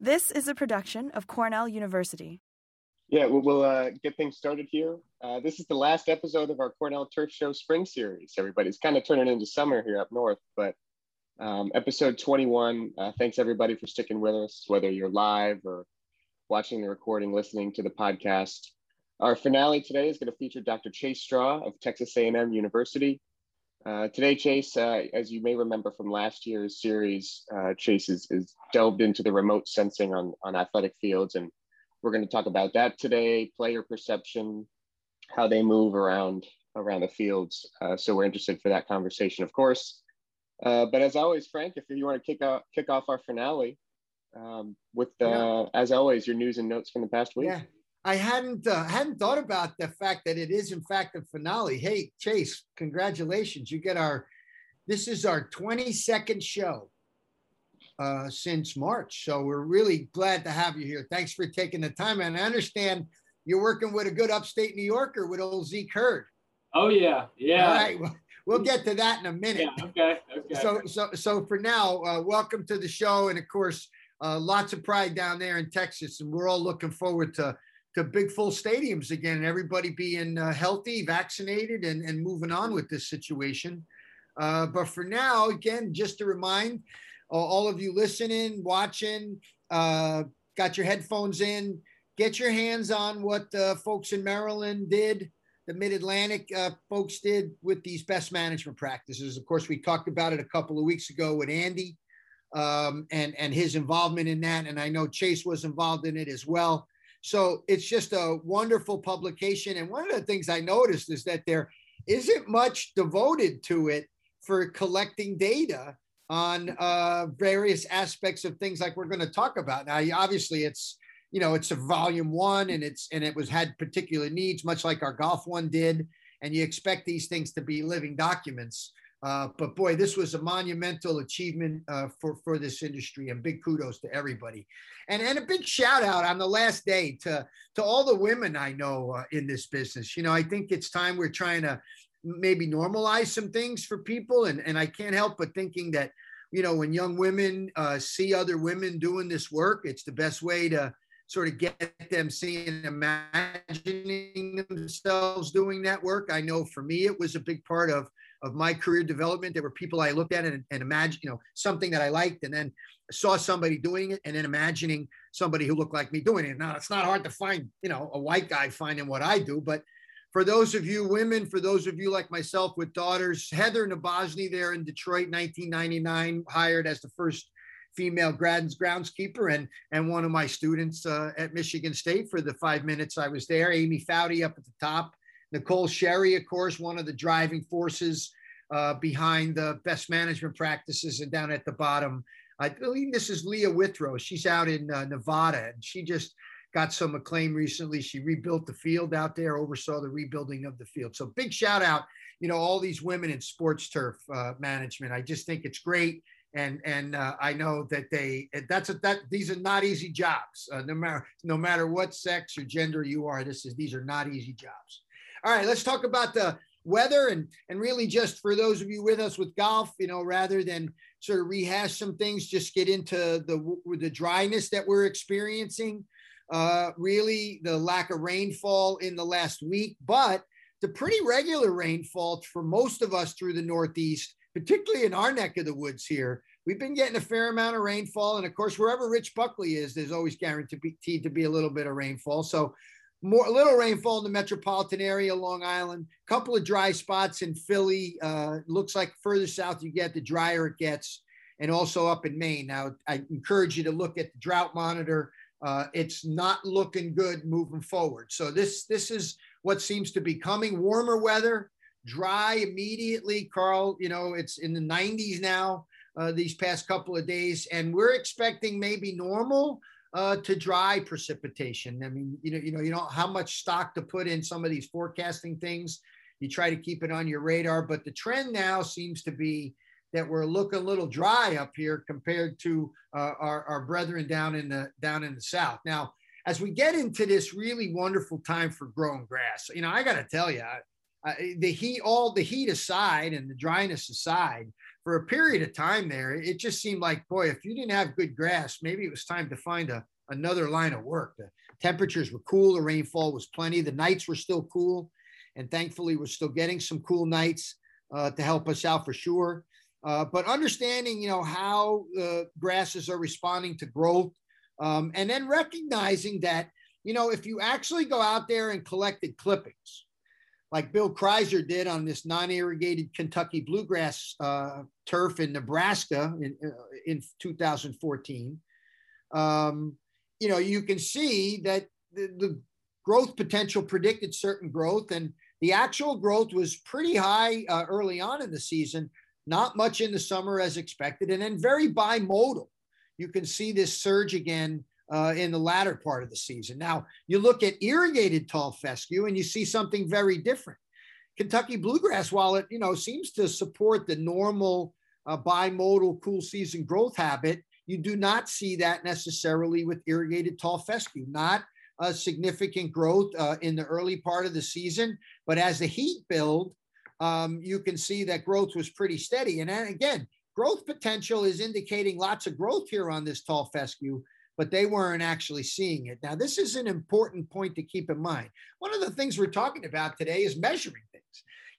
This is a production of Cornell University. Yeah, we'll, we'll uh, get things started here. Uh, this is the last episode of our Cornell Turf Show Spring Series. Everybody's kind of turning into summer here up north, but um, episode 21. Uh, thanks everybody for sticking with us, whether you're live or watching the recording, listening to the podcast. Our finale today is going to feature Dr. Chase Straw of Texas A&M University. Uh, today, Chase, uh, as you may remember from last year's series, uh, Chase is, is, delved into the remote sensing on, on athletic fields. And we're going to talk about that today, player perception, how they move around around the fields. Uh, so we're interested for that conversation, of course. Uh, but as always, Frank, if you want to kick off, kick off our finale um, with, yeah. as always, your news and notes from the past week. Yeah. I hadn't uh, hadn't thought about the fact that it is in fact a finale. Hey, Chase, congratulations! You get our this is our 22nd show uh, since March, so we're really glad to have you here. Thanks for taking the time, and I understand you're working with a good upstate New Yorker with old Zeke Hurd. Oh yeah, yeah. All right, well, we'll get to that in a minute. Yeah, okay, okay. So so so for now, uh, welcome to the show, and of course. Uh, lots of pride down there in Texas, and we're all looking forward to to big full stadiums again and everybody being uh, healthy, vaccinated, and, and moving on with this situation. Uh, but for now, again, just to remind all of you listening, watching, uh, got your headphones in, get your hands on what the folks in Maryland did, the Mid Atlantic uh, folks did with these best management practices. Of course, we talked about it a couple of weeks ago with Andy um, and, and his involvement in that. And I know Chase was involved in it as well. So it's just a wonderful publication. And one of the things I noticed is that there isn't much devoted to it for collecting data on uh, various aspects of things like we're going to talk about. Now, obviously, it's you know it's a volume one, and it's and it was had particular needs, much like our golf one did. And you expect these things to be living documents. Uh, but boy, this was a monumental achievement uh, for for this industry, and big kudos to everybody, and and a big shout out on the last day to to all the women I know uh, in this business. You know, I think it's time we're trying to maybe normalize some things for people, and and I can't help but thinking that you know when young women uh, see other women doing this work, it's the best way to sort of get them seeing and imagining themselves doing that work. I know for me, it was a big part of of my career development. There were people I looked at and, and imagined, you know, something that I liked, and then saw somebody doing it, and then imagining somebody who looked like me doing it. Now it's not hard to find, you know, a white guy finding what I do, but for those of you women, for those of you like myself with daughters, Heather Nabozny there in Detroit, 1999, hired as the first female grounds groundskeeper and and one of my students uh, at Michigan State for the five minutes I was there. Amy Fouty up at the top, Nicole Sherry, of course, one of the driving forces uh, behind the best management practices, and down at the bottom, I believe this is Leah Withrow. She's out in uh, Nevada, and she just got some acclaim recently. She rebuilt the field out there, oversaw the rebuilding of the field. So big shout out, you know, all these women in sports turf uh, management. I just think it's great. And and uh, I know that they that's a, that these are not easy jobs. Uh, no matter no matter what sex or gender you are, this is these are not easy jobs. All right, let's talk about the weather and and really just for those of you with us with golf, you know, rather than sort of rehash some things, just get into the the dryness that we're experiencing. Uh, really, the lack of rainfall in the last week, but the pretty regular rainfall for most of us through the Northeast, particularly in our neck of the woods here. We've been getting a fair amount of rainfall, and of course, wherever Rich Buckley is, there's always guaranteed to be a little bit of rainfall. So more little rainfall in the metropolitan area, Long Island. A couple of dry spots in Philly. Uh, looks like further south you get, the drier it gets, and also up in Maine. Now, I encourage you to look at the drought monitor. Uh, it's not looking good moving forward. So this this is what seems to be coming. Warmer weather, dry immediately. Carl, you know it's in the 90s now. Uh, these past couple of days, and we're expecting maybe normal uh, to dry precipitation. I mean, you know, you know, you know how much stock to put in some of these forecasting things. You try to keep it on your radar, but the trend now seems to be that we're looking a little dry up here compared to uh, our, our brethren down in the down in the south. Now, as we get into this really wonderful time for growing grass, you know, I got to tell you, uh, the heat, all the heat aside and the dryness aside, for a period of time there, it just seemed like, boy, if you didn't have good grass, maybe it was time to find a, another line of work. The temperatures were cool, the rainfall was plenty, the nights were still cool. And thankfully, we're still getting some cool nights uh, to help us out for sure. Uh, but understanding, you know, how the grasses are responding to growth, um, and then recognizing that, you know, if you actually go out there and collected clippings, like Bill Kreuser did on this non-irrigated Kentucky bluegrass uh, turf in Nebraska in, uh, in 2014, um, you know, you can see that the, the growth potential predicted certain growth, and the actual growth was pretty high uh, early on in the season, not much in the summer as expected, and then very bimodal. You can see this surge again uh, in the latter part of the season. Now, you look at irrigated tall fescue and you see something very different. Kentucky bluegrass, while it you know seems to support the normal uh, bimodal cool season growth habit, you do not see that necessarily with irrigated tall fescue. Not a significant growth uh, in the early part of the season, but as the heat build, um, you can see that growth was pretty steady. And again, growth potential is indicating lots of growth here on this tall fescue, but they weren't actually seeing it. Now, this is an important point to keep in mind. One of the things we're talking about today is measuring things.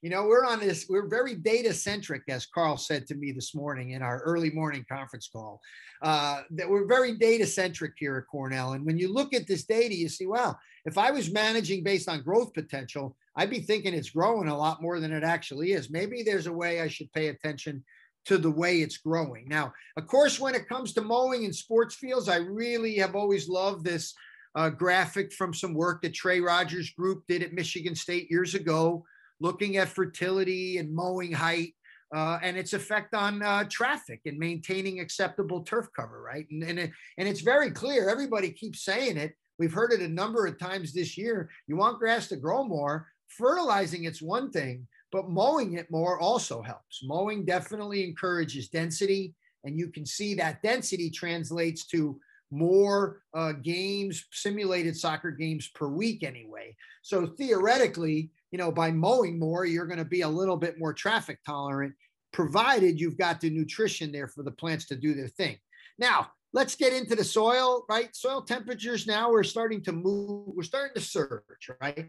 You know, we're on this, we're very data centric, as Carl said to me this morning in our early morning conference call, uh, that we're very data centric here at Cornell. And when you look at this data, you see, wow, if I was managing based on growth potential, I'd be thinking it's growing a lot more than it actually is. Maybe there's a way I should pay attention to the way it's growing. Now, of course, when it comes to mowing and sports fields, I really have always loved this uh, graphic from some work that Trey Rogers Group did at Michigan State years ago, looking at fertility and mowing height. Uh, and its effect on uh, traffic and maintaining acceptable turf cover, right? And and, it, and it's very clear. Everybody keeps saying it. We've heard it a number of times this year. You want grass to grow more. Fertilizing it's one thing, but mowing it more also helps. Mowing definitely encourages density, and you can see that density translates to more uh, games, simulated soccer games per week anyway. So theoretically, you know, by mowing more, you're going to be a little bit more traffic tolerant, provided you've got the nutrition there for the plants to do their thing. Now, let's get into the soil, right? Soil temperatures now we're starting to move, we're starting to surge, right?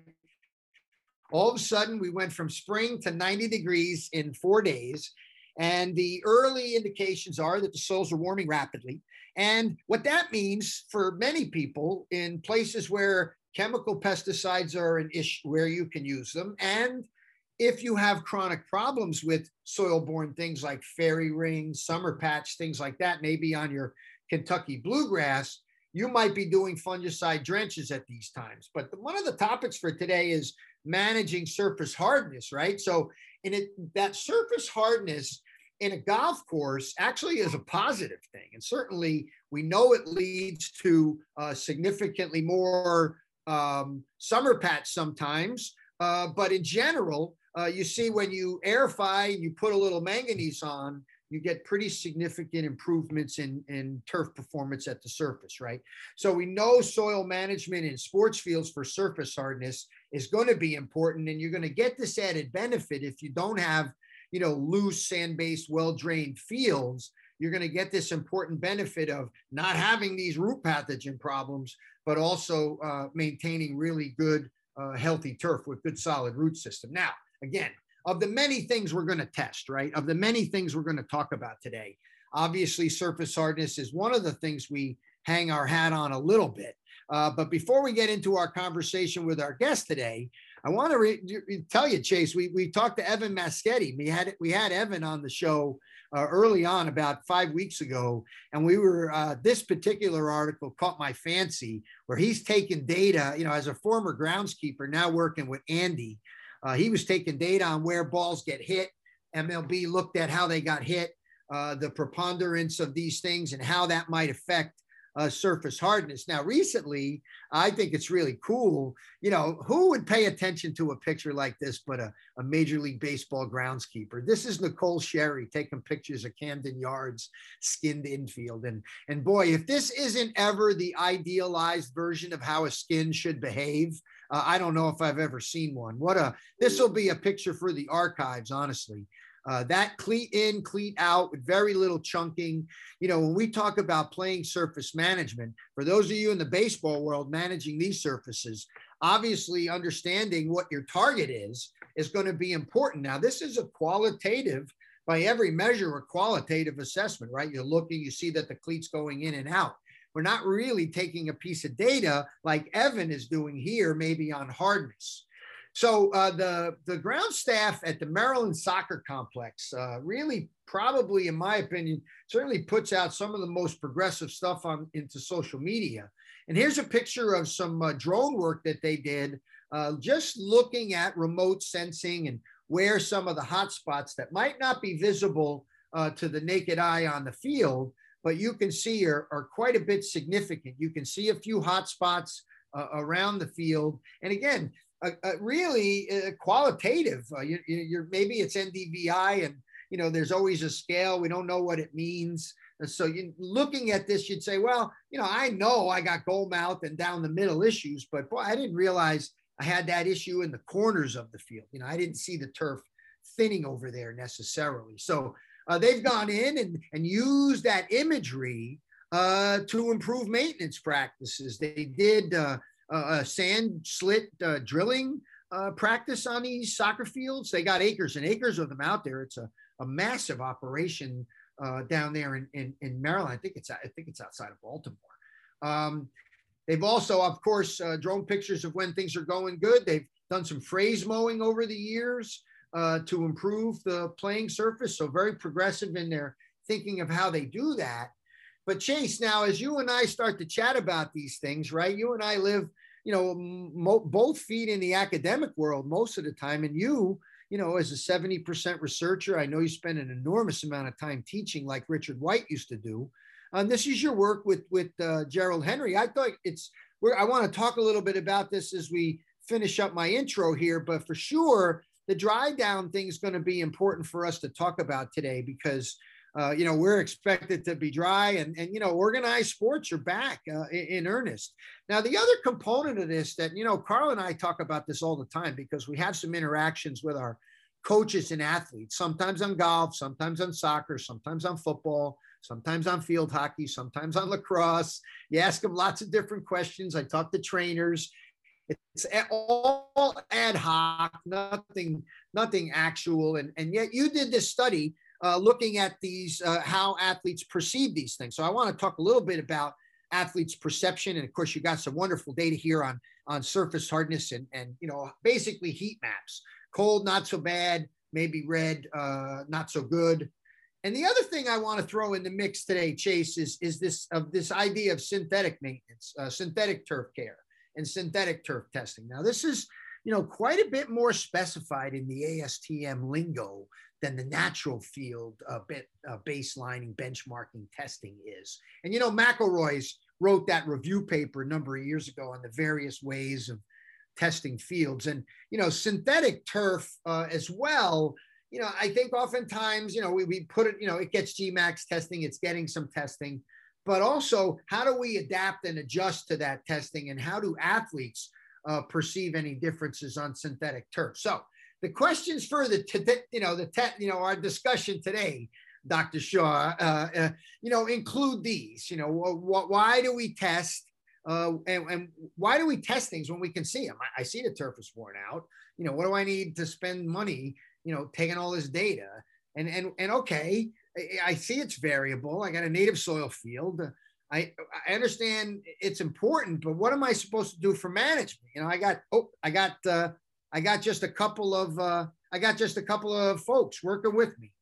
All of a sudden we went from spring to 90 degrees in four days. And the early indications are that the soils are warming rapidly. And what that means for many people in places where chemical pesticides are an issue, where you can use them, and if you have chronic problems with soil-borne things like fairy rings, summer patch, things like that, maybe on your Kentucky bluegrass, you might be doing fungicide drenches at these times. But one of the topics for today is managing surface hardness, right? So and it, that surface hardness in a golf course actually is a positive thing. And certainly we know it leads to uh, significantly more um, summer patch sometimes. Uh, but in general, uh, you see when you aerify, you put a little manganese on, you get pretty significant improvements in, in turf performance at the surface, right? So we know soil management in sports fields for surface hardness is going to be important, and you're going to get this added benefit if you don't have, you know, loose sand-based, well-drained fields. You're going to get this important benefit of not having these root pathogen problems, but also uh, maintaining really good, uh, healthy turf with good solid root system. Now, again, of the many things we're going to test, right? Of the many things we're going to talk about today. Obviously, surface hardness is one of the things we hang our hat on a little bit. Uh, but before we get into our conversation with our guest today, I want to re- tell you, Chase, we, we talked to Evan Mascitti. We had we had Evan on the show uh, early on about five weeks ago, and we were uh, this particular article caught my fancy, where he's taken data. You know, as a former groundskeeper, now working with Andy, uh, he was taking data on where balls get hit. MLB looked at how they got hit, uh, the preponderance of these things, and how that might affect uh, surface hardness. Now, recently, I think it's really cool. You know, who would pay attention to a picture like this but a, a Major League Baseball groundskeeper? This is Nicole Sherry taking pictures of Camden Yards skinned infield. And, and boy, if this isn't ever the idealized version of how a skin should behave, uh, I don't know if I've ever seen one. What a this will be a picture for the archives, honestly. Uh, that cleat in, cleat out with very little chunking. You know, when we talk about playing surface management, for those of you in the baseball world managing these surfaces, obviously understanding what your target is is going to be important. Now, this is a qualitative, by every measure, a qualitative assessment, right? You're looking, you see that the cleat's going in and out. We're not really taking a piece of data like Evan is doing here, maybe on hardness. So uh, the the ground staff at the Maryland Soccer Complex uh, really, probably, in my opinion, certainly puts out some of the most progressive stuff on into social media. And here's a picture of some uh, drone work that they did, uh, just looking at remote sensing and where some of the hot spots that might not be visible uh, to the naked eye on the field, but you can see are, are quite a bit significant. You can see a few hot spots uh, around the field. And again, uh, uh, really qualitative. You, you're maybe it's NDVI, and you know there's always a scale. We don't know what it means. And so you looking at this, you'd say, well, you know, I know I got goal mouth and down the middle issues, but boy, I didn't realize I had that issue in the corners of the field. You know, I didn't see the turf thinning over there necessarily. So uh, they've gone in and, and used that imagery uh, to improve maintenance practices. They did uh, a sand slit uh, drilling uh, practice on these soccer fields. They got acres and acres of them out there. It's a, a massive operation uh, down there in, in, in, Maryland. I think it's I think it's outside of Baltimore. Um, they've also, of course, drone pictures of when things are going good. They've done some fraise mowing over the years uh, to improve the playing surface. So very progressive in their thinking of how they do that. But Chase, now as you and I start to chat about these things, right? You and I live you know, mo- both feet in the academic world most of the time. And you, you know, as a 70% researcher, I know you spend an enormous amount of time teaching like Richard White used to do. Um, this is your work with, with uh, Gerald Henry. I thought it's, where I want to talk a little bit about this as we finish up my intro here, but for sure, the dry down thing is going to be important for us to talk about today because uh, you know, we're expected to be dry and, and you know, organized sports are back uh, in, in, earnest. Now, the other component of this that, you know, Carl and I talk about this all the time because we have some interactions with our coaches and athletes, sometimes on golf, sometimes on soccer, sometimes on football, sometimes on field hockey, sometimes on lacrosse. You ask them lots of different questions. I talk to trainers. It's all ad hoc, nothing, nothing actual. And, and yet you did this study uh, looking at these, uh, how athletes perceive these things. So I want to talk a little bit about athletes' perception, and of course, you got some wonderful data here on on surface hardness and and you know basically heat maps. Cold, not so bad. Maybe red, uh, not so good. And the other thing I want to throw in the mix today, Chase, is is this of this idea of synthetic maintenance, uh, synthetic turf care, and synthetic turf testing. Now, this is you know quite a bit more specified in the ASTM lingo than the natural field uh, bit, uh, baselining, benchmarking testing is. And you know, McElroy's wrote that review paper a number of years ago on the various ways of testing fields. And you know, synthetic turf uh, as well. You know, I think oftentimes, you know, we, we put it, you know, it gets GMAX testing, it's getting some testing, but also how do we adapt and adjust to that testing and how do athletes uh, perceive any differences on synthetic turf? So the questions for the you know the te- you know our discussion today dr straw uh, uh, you know include these you know wh- why do we test uh, and, and, why do we test things when we can see them I, I, see the turf is worn out. You know what do i need to spend money you know taking all this data? And and and okay I, see it's variable i got a native soil field I, I understand it's important, but what am I supposed to do for management? You know, I got oh, I got uh, I got just a couple of uh, I got just a couple of folks working with me.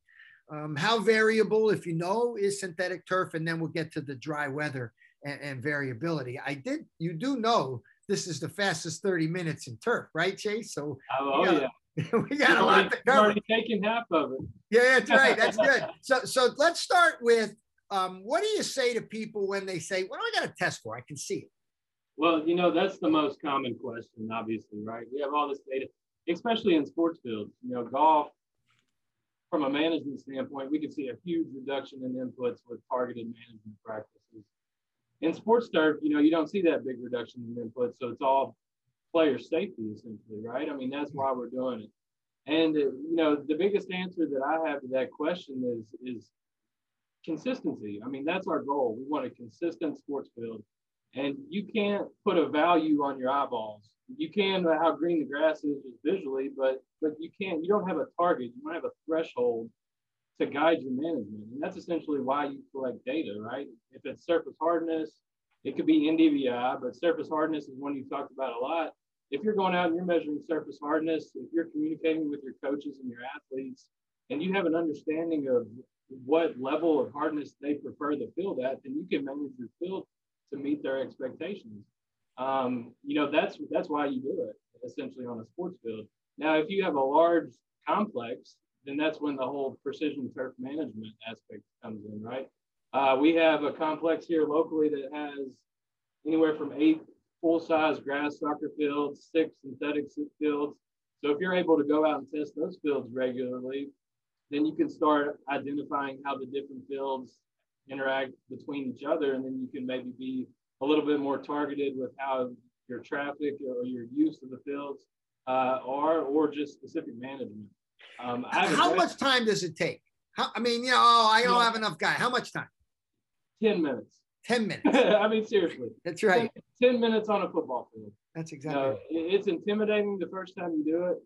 Um, how variable, if you know, is synthetic turf, and then we'll get to the dry weather and, and variability. I did, you do know this is the fastest 30 minutes in turf, right, Chase? So oh, oh yeah. we got a lot to cover. Already taking half of it. Yeah, that's right. That's good. So, so let's start with um, what do you say to people when they say, "What do I got to test for? I can see it." Well, you know, that's the most common question, obviously, right? We have all this data, especially in sports fields. You know, golf, from a management standpoint, we can see a huge reduction in inputs with targeted management practices. In sports turf, you know, you don't see that big reduction in inputs. So it's all player safety, essentially, right? I mean, that's why we're doing it. And uh, you know, the biggest answer that I have to that question is is consistency. I mean, that's our goal. We want a consistent sports field, and you can't put a value on your eyeballs. You can how green the grass is visually, but but you can't. You don't have a target. You don't have a threshold to guide your management, and that's essentially why you collect data, right? If it's surface hardness, it could be NDVI, but surface hardness is one you've talked about a lot. If you're going out and you're measuring surface hardness, if you're communicating with your coaches and your athletes, and you have an understanding of what level of hardness they prefer the field at, then you can manage your field to meet their expectations. Um, you know, that's that's why you do it essentially on a sports field. Now, if you have a large complex, then that's when the whole precision turf management aspect comes in, right? Uh, we have a complex here locally that has anywhere from eight full-size grass soccer fields, six synthetic fields. So if you're able to go out and test those fields regularly, then you can start identifying how the different fields interact between each other, and then you can maybe be a little bit more targeted with how your traffic or your use of the fields uh, are, or just specific management. Um, how much time does it take? How, I mean, you know, oh, I don't yeah. have enough guy. How much time? 10 minutes. 10 minutes. I mean, seriously. That's right. 10, 10, minutes on a football field. That's exactly. You know, it's intimidating the first time you do it.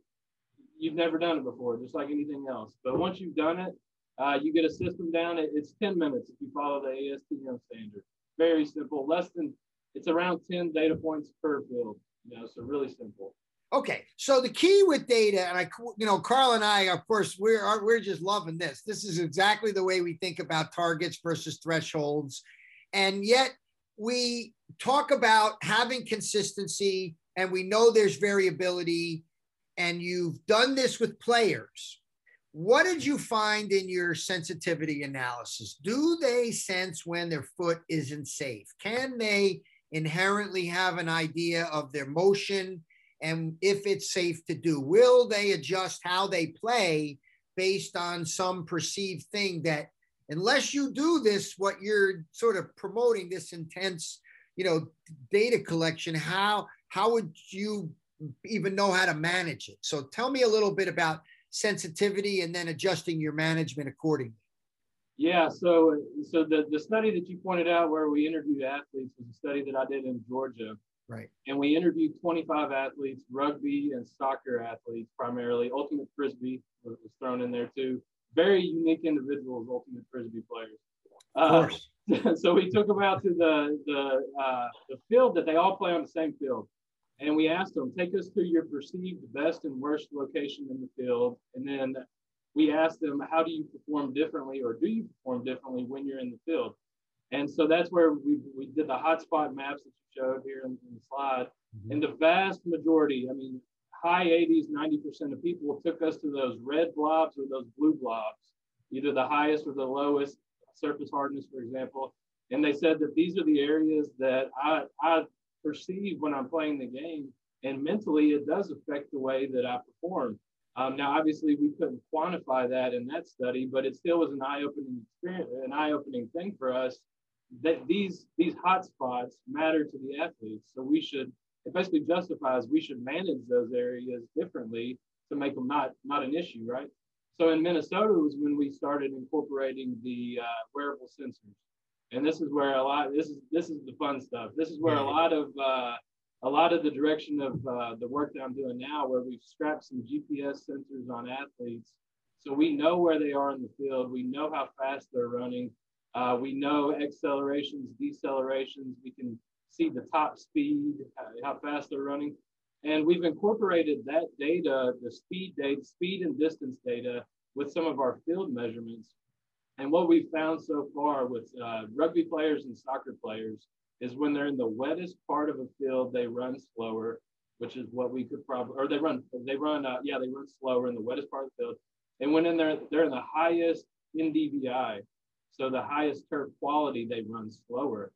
You've never done it before, just like anything else. But once you've done it, uh, you get a system down. It, it's 10 minutes if you follow the ASTM standard. Very simple. Less than, it's around 10 data points per field. You know, so really simple. Okay, so the key with data, and I, you know, Carl and I, of course, we're we're just loving this. This is exactly the way we think about targets versus thresholds, and yet we talk about having consistency, and we know there's variability, and you've done this with players. What did you find in your sensitivity analysis? Do they sense when their foot isn't safe? Can they inherently have an idea of their motion? and if it's safe to do. Will they adjust how they play based on some perceived thing that, unless you do this, what you're sort of promoting this intense, you know, data collection, how how would you even know how to manage it? So tell me a little bit about sensitivity and then adjusting your management accordingly. Yeah, so so the, the study that you pointed out where we interviewed athletes was a study that I did in Georgia. Right. And we interviewed 25 athletes, rugby and soccer athletes primarily. Ultimate Frisbee was, thrown in there too. Very unique individuals, Ultimate Frisbee players. Uh, so we took them out to the, the, uh, the field that they all play on the same field. And we asked them, take us to your perceived best and worst location in the field. And then we asked them, how do you perform differently or do you perform differently when you're in the field? And so that's where we, we did the hotspot maps that you showed here in, in the slide. Mm-hmm. And the vast majority, I mean, high 80s, 90% of people took us to those red blobs or those blue blobs, either the highest or the lowest surface hardness, for example. And they said that these are the areas that I, I perceive when I'm playing the game. And mentally, it does affect the way that I perform. Um, now, obviously, we couldn't quantify that in that study, but it still was an eye-opening experience, an eye-opening thing for us that these these hot spots matter to the athletes. So we should it basically justifies we should manage those areas differently to make them not not an issue, right? So in Minnesota was when we started incorporating the uh, wearable sensors, and this is where a lot this is this is the fun stuff. This is where a lot of uh, a lot of the direction of uh, the work that I'm doing now, where we've strapped some GPS sensors on athletes, so we know where they are in the field, we know how fast they're running, uh, we know accelerations, decelerations. We can see the top speed, uh, how fast they're running. And we've incorporated that data, the speed data, speed and distance data with some of our field measurements. And what we've found so far with uh, rugby players and soccer players is when they're in the wettest part of a field, they run slower, which is what we could probably, or they run, they run, uh, yeah, they run slower in the wettest part of the field. And when in there, they're in the highest NDVI, so the highest turf quality, they run slower.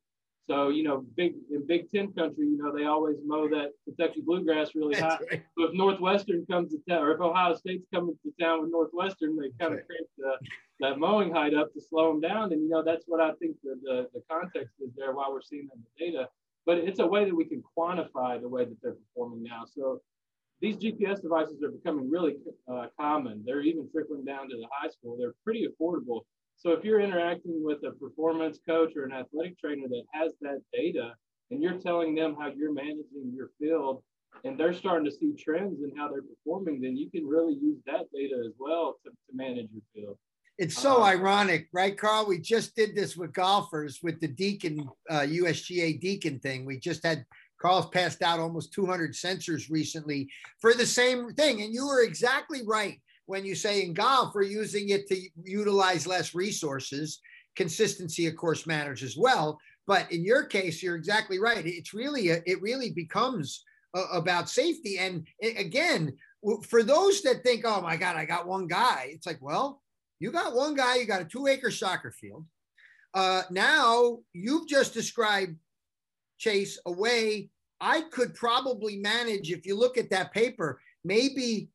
So, you know, big in Big Ten country, you know, they always mow that Kentucky bluegrass really high. Right. So if Northwestern comes to town, or if Ohio State's coming to town with Northwestern, they kind of right. the, that mowing height up to slow them down. And, you know, that's what I think the, the, the context is there while we're seeing that in the data. But it's a way that we can quantify the way that they're performing now. So these GPS devices are becoming really uh, common. They're even trickling down to the high school. They're pretty affordable. So if you're interacting with a performance coach or an athletic trainer that has that data and you're telling them how you're managing your field and they're starting to see trends in how they're performing, then you can really use that data as well to, to manage your field. It's so um, ironic, right, Carl? We just did this with golfers with the Deacon uh, USGA Deacon thing. We just had Carl's passed out almost 200 sensors recently for the same thing. And you were exactly right when you say in golf, we're using it to utilize less resources. Consistency, of course, matters as well. But in your case, you're exactly right. It's really, a, it really becomes a, about safety. And again, for those that think, oh my God, I got one guy, it's like, well, you got one guy, you got a two acre soccer field. Uh, now you've just described Chase a way I could probably manage, if you look at that paper, maybe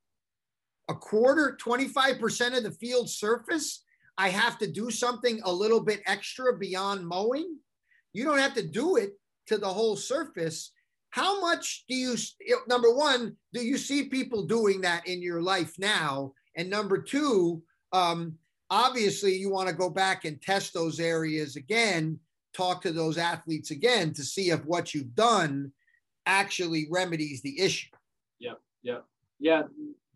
a quarter, 25% of the field surface. I have to do something a little bit extra beyond mowing. You don't have to do it to the whole surface. How much do you, number one, do you see people doing that in your life now? And number two, um, obviously you want to go back and test those areas again, talk to those athletes again to see if what you've done actually remedies the issue. Yep, yep, yeah.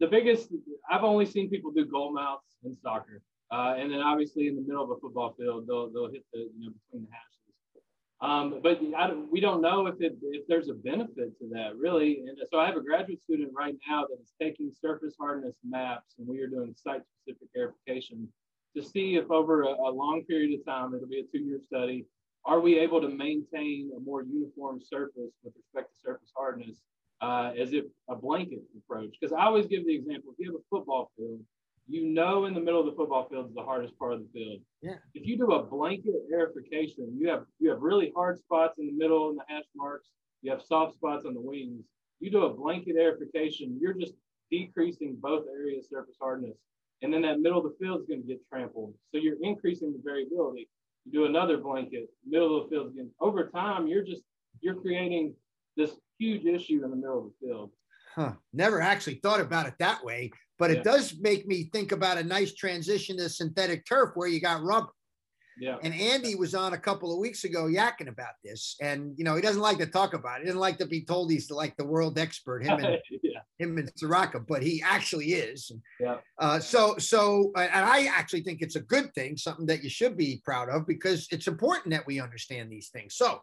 The biggest I've only seen people do goal mouths in soccer, uh, and then obviously in the middle of a football field, they'll they'll hit the you know between the hashes. Um, but we don't know if it if there's a benefit to that really. And so I have a graduate student right now that is taking surface hardness maps, and we are doing site specific verification to see if over a, a long period of time, it'll be a two year study, are we able to maintain a more uniform surface with respect to surface hardness uh, as if a blanket approach? Because I always give the example if you have a football field, you know in the middle of the football field is the hardest part of the field. Yeah. If you do a blanket aerification, you have you have really hard spots in the middle and the hash marks. You have soft spots on the wings. You do a blanket aerification, you're just decreasing both areas surface hardness. And then that middle of the field is going to get trampled. So you're increasing the variability you do another blanket, middle of the field again. Over time, you're just you're creating this huge issue in the middle of the field. Huh. Never actually thought about it that way, but yeah. it does make me think about a nice transition to synthetic turf where you got rubber. Yeah. And Andy was on a couple of weeks ago yakking about this. And, you know, he doesn't like to talk about it. He doesn't like to be told he's like the world expert, him and, yeah. him and Soraka, but he actually is. Yeah. Uh, so, so, and I actually think it's a good thing, something that you should be proud of because it's important that we understand these things. So,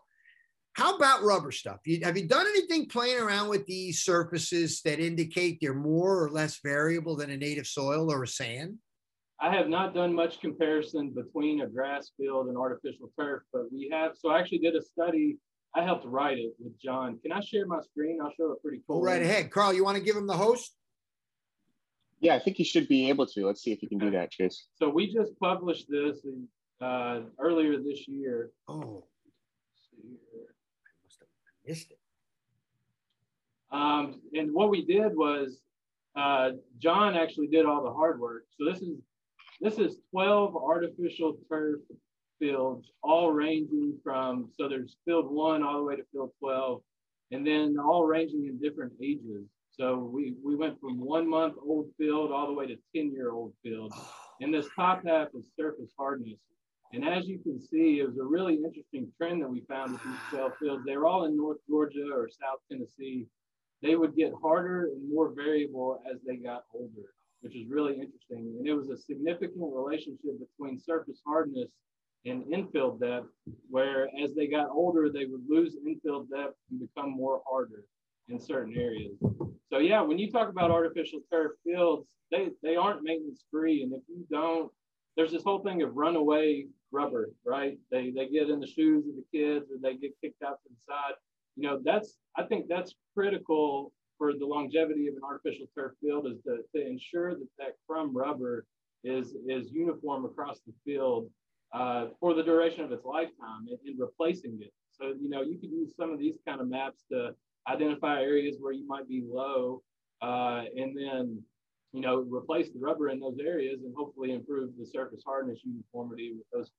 how about rubber stuff? You, have you done anything playing around with these surfaces that indicate they're more or less variable than a native soil or a sand? I have not done much comparison between a grass field and artificial turf, but we have. So I actually did a study. I helped write it with John. Can I share my screen? I'll show a pretty cool. Go right ahead, Carl. You want to give him the host? Yeah, I think you should be able to. Let's see if you can do that, Chase. So we just published this in, uh, earlier this year. Oh, I must have missed it. Um, and what we did was uh, John actually did all the hard work. So this is this is 12 artificial turf fields, all ranging from, so there's field one all the way to field 12, and then all ranging in different ages. So we, we went from one month old field all the way to 10 year old field. And this top half is surface hardness. And as you can see, it was a really interesting trend that we found with these 12 fields. They were all in North Georgia or South Tennessee. They would get harder and more variable as they got older which is really interesting. And it was a significant relationship between surface hardness and infill depth, where as they got older, they would lose infill depth and become more harder in certain areas. So yeah, when you talk about artificial turf fields, they, they aren't maintenance free. And if you don't, there's this whole thing of runaway rubber, right? They they get in the shoes of the kids or they get kicked out to the side. You know, that's I think that's critical for the longevity of an artificial turf field is to, to ensure that that crumb rubber is, is uniform across the field uh, for the duration of its lifetime and, and, replacing it. So, you know, you could use some of these kind of maps to identify areas where you might be low uh, and then, you know, replace the rubber in those areas and hopefully improve the surface hardness uniformity with those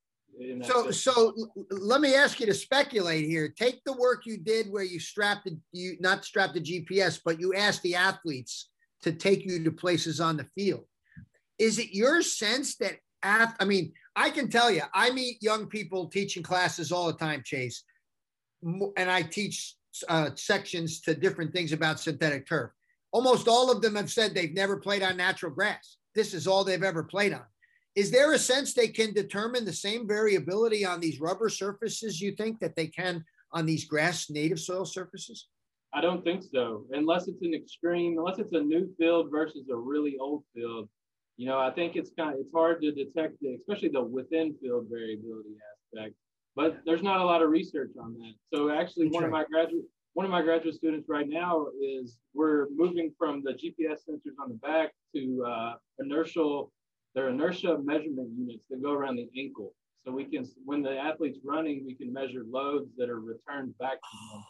So, so let me ask you to speculate here. Take the work you did where you strapped the, you not strapped the GPS, but you asked the athletes to take you to places on the field. Is it your sense that, I mean, I can tell you, I meet young people teaching classes all the time, Chase, and I teach uh, sections to different things about synthetic turf. Almost all of them have said they've never played on natural grass. This is all they've ever played on. Is there a sense they can determine the same variability on these rubber surfaces you think that they can on these grass native soil surfaces? I don't think so, unless it's an extreme, unless it's a new field versus a really old field. You know, I think it's kind of it's hard to detect the, especially the within field variability aspect. But there's not a lot of research on that. So actually, one of my graduate one of my graduate students right now is we're moving from the GPS sensors on the back to uh, inertial they're inertia measurement units that go around the ankle. So we can, when the athlete's running, we can measure loads that are returned back to them.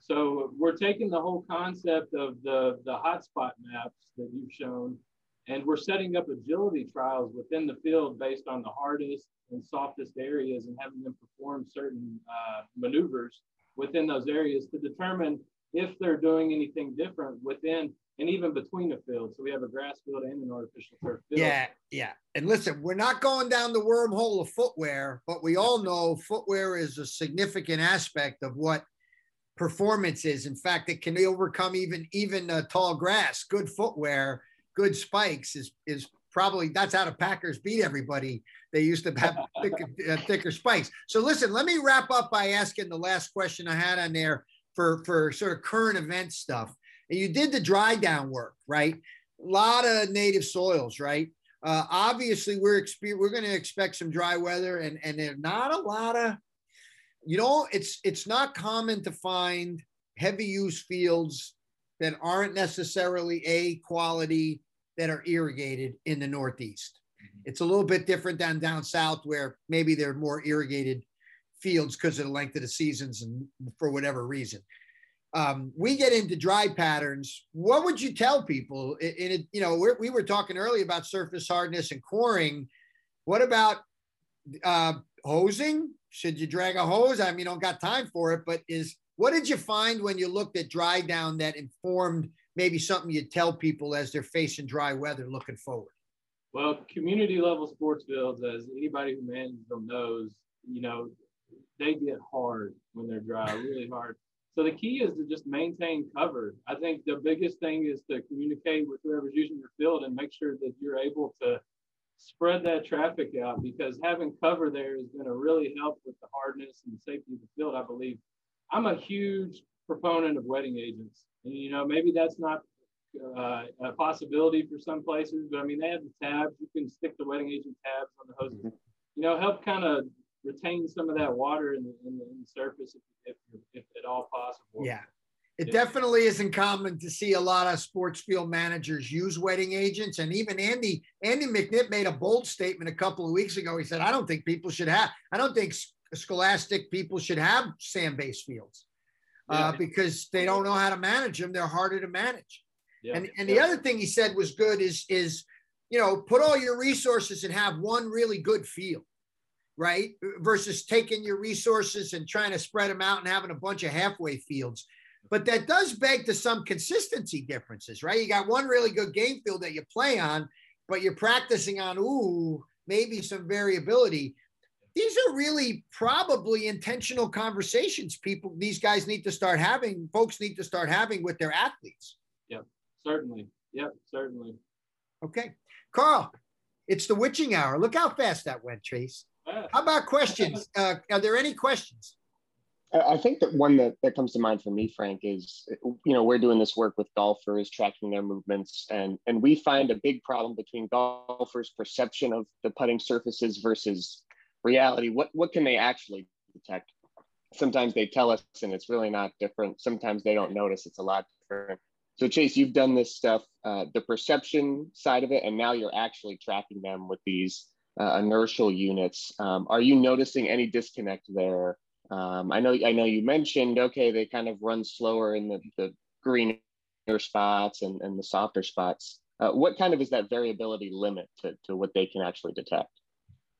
So we're taking the whole concept of the, the hotspot maps that you've shown, and we're setting up agility trials within the field based on the hardest and softest areas and having them perform certain uh, maneuvers within those areas to determine if they're doing anything different within and even between the fields. So we have a grass field and an artificial turf field. Yeah, yeah. And listen, we're not going down the wormhole of footwear, but we all know footwear is a significant aspect of what performance is. In fact, it can overcome even even uh, tall grass. Good footwear, good spikes is is probably that's how the Packers beat everybody. They used to have thicker, uh, thicker spikes. So listen, let me wrap up by asking the last question I had on there for for sort of current event stuff and you did the dry down work, right? A lot of native soils, right? Uh, obviously, we're exper- we're going to expect some dry weather, and and there's not a lot of, you know, it's it's not common to find heavy use fields that aren't necessarily a quality that are irrigated in the Northeast. Mm-hmm. It's a little bit different than down south where maybe they're more irrigated fields because of the length of the seasons and for whatever reason um, we get into dry patterns. What would you tell people? In, it, you know, we were talking earlier about surface hardness and coring. What about uh, hosing? Should you drag a hose? I mean, you don't got time for it, but is what did you find when you looked at dry down that informed maybe something you'd tell people as they're facing dry weather looking forward? Well, community level sports fields, as anybody who manages them knows, you know, they get hard when they're dry, really hard. So the key is to just maintain cover. I think the biggest thing is to communicate with whoever's using your field and make sure that you're able to spread that traffic out because having cover there is going to really help with the hardness and the safety of the field, I believe. I'm a huge proponent of wetting agents. And, you know, maybe that's not uh, a possibility for some places, but I mean, they have the tabs. You can stick the wetting agent tabs on the hoses. Mm-hmm. You know, help kind of retain some of that water in the, in the, in the surface if, if, if, at all possible. Yeah. It yeah. definitely isn't common to see a lot of sports field managers use wetting agents. And even Andy, Andy McNitt made a bold statement a couple of weeks ago. He said, I don't think people should have, I don't think scholastic people should have sand-based fields uh, yeah. because they don't know how to manage them. They're harder to manage. Yeah. And, and the other thing he said was good is, is, you know, put all your resources and have one really good field right? Versus taking your resources and trying to spread them out and having a bunch of halfway fields. But that does beg to some consistency differences, right? You got one really good game field that you play on, but you're practicing on, ooh, maybe some variability. These are really probably intentional conversations people, these guys need to start having, folks need to start having with their athletes. Yep, certainly. Yep, certainly. Okay. Carl, it's the witching hour. Look how fast that went, Trace. How about questions? Uh, are there any questions? I think that one that, that comes to mind for me, Frank, is you know we're doing this work with golfers, tracking their movements, and and we find a big problem between golfers' perception of the putting surfaces versus reality. What what can they actually detect? Sometimes they tell us, and it's really not different. Sometimes they don't notice; it's a lot different. So Chase, you've done this stuff, uh, the perception side of it, and now you're actually tracking them with these uh, inertial units. Um, are you noticing any disconnect there? Um, I know I know you mentioned okay they kind of run slower in the, the greener spots and, and the softer spots. Uh, what kind of is that variability limit to, to what they can actually detect?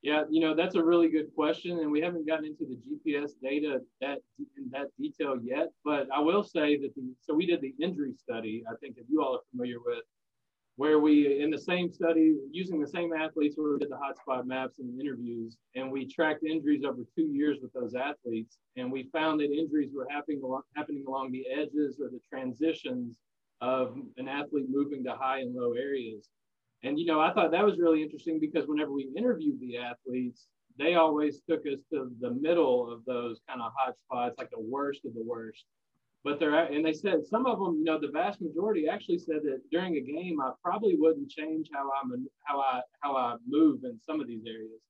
Yeah, you know that's a really good question, and we haven't gotten into the GPS data that in that detail yet. But I will say that the so we did the injury study. I think that you all are familiar with, where we in the same study using the same athletes where we did the hotspot maps and interviews, and we tracked injuries over two years with those athletes, and we found that injuries were happening happening along the edges or the transitions of an athlete moving to high and low areas. And, you know, I thought that was really interesting because whenever we interviewed the athletes, they always took us to the middle of those kind of hot spots, like the worst of the worst. But they're, and they said some of them, you know, the vast majority actually said that during a game, I probably wouldn't change how I'm, how I, how I move in some of these areas.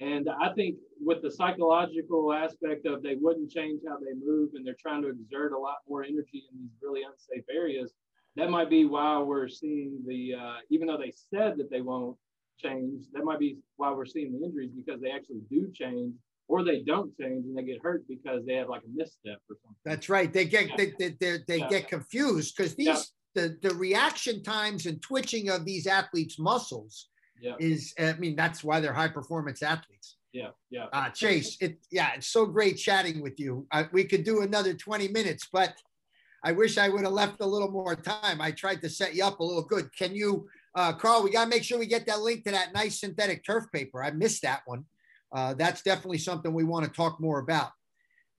And I think with the psychological aspect of they wouldn't change how they move and they're trying to exert a lot more energy in these really unsafe areas, that might be why we're seeing the uh, even though they said that they won't change that might be why we're seeing the injuries because they actually do change or they don't change and they get hurt because they have like a misstep or something that's right they get yeah. they, they, they yeah. get confused because these yeah. the, the reaction times and twitching of these athletes muscles is i mean that's why they're high performance athletes yeah yeah uh, chase it yeah it's so great chatting with you uh, we could do another 20 minutes but I wish I would have left a little more time. I tried to set you up a little good. Can you, uh, Carl? We got to make sure we get that link to that nice synthetic turf paper. I missed that one. Uh, that's definitely something we want to talk more about.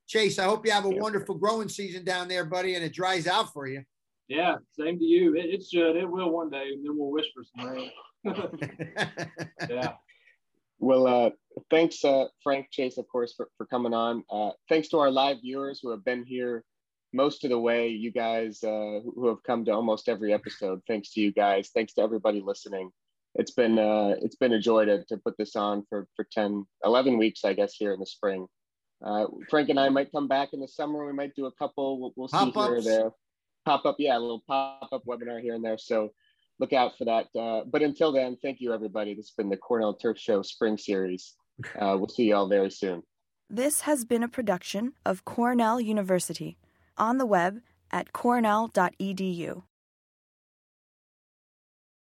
Chase, I hope you have a wonderful growing season down there, buddy, and it dries out for you. Yeah, same to you. It, it should. It will one day, and then we'll wish for some rain. yeah. Well, uh, thanks, uh, Frank Chase, of course, for, for coming on. Uh, thanks to our live viewers who have been here most of the way you guys uh, who have come to almost every episode thanks to you guys thanks to everybody listening it's been uh, it's been a joy to, to put this on for for 10 11 weeks i guess here in the spring. Uh, frank and i might come back in the summer. We might do a couple. We'll, we'll see here or there. Pop up yeah a little pop up webinar here and there. So look out for that. Uh, but until then thank you everybody. This has been the cornell turf show spring series. Uh, we'll see you all very soon. This has been a production of cornell university. On the web at cornell.edu.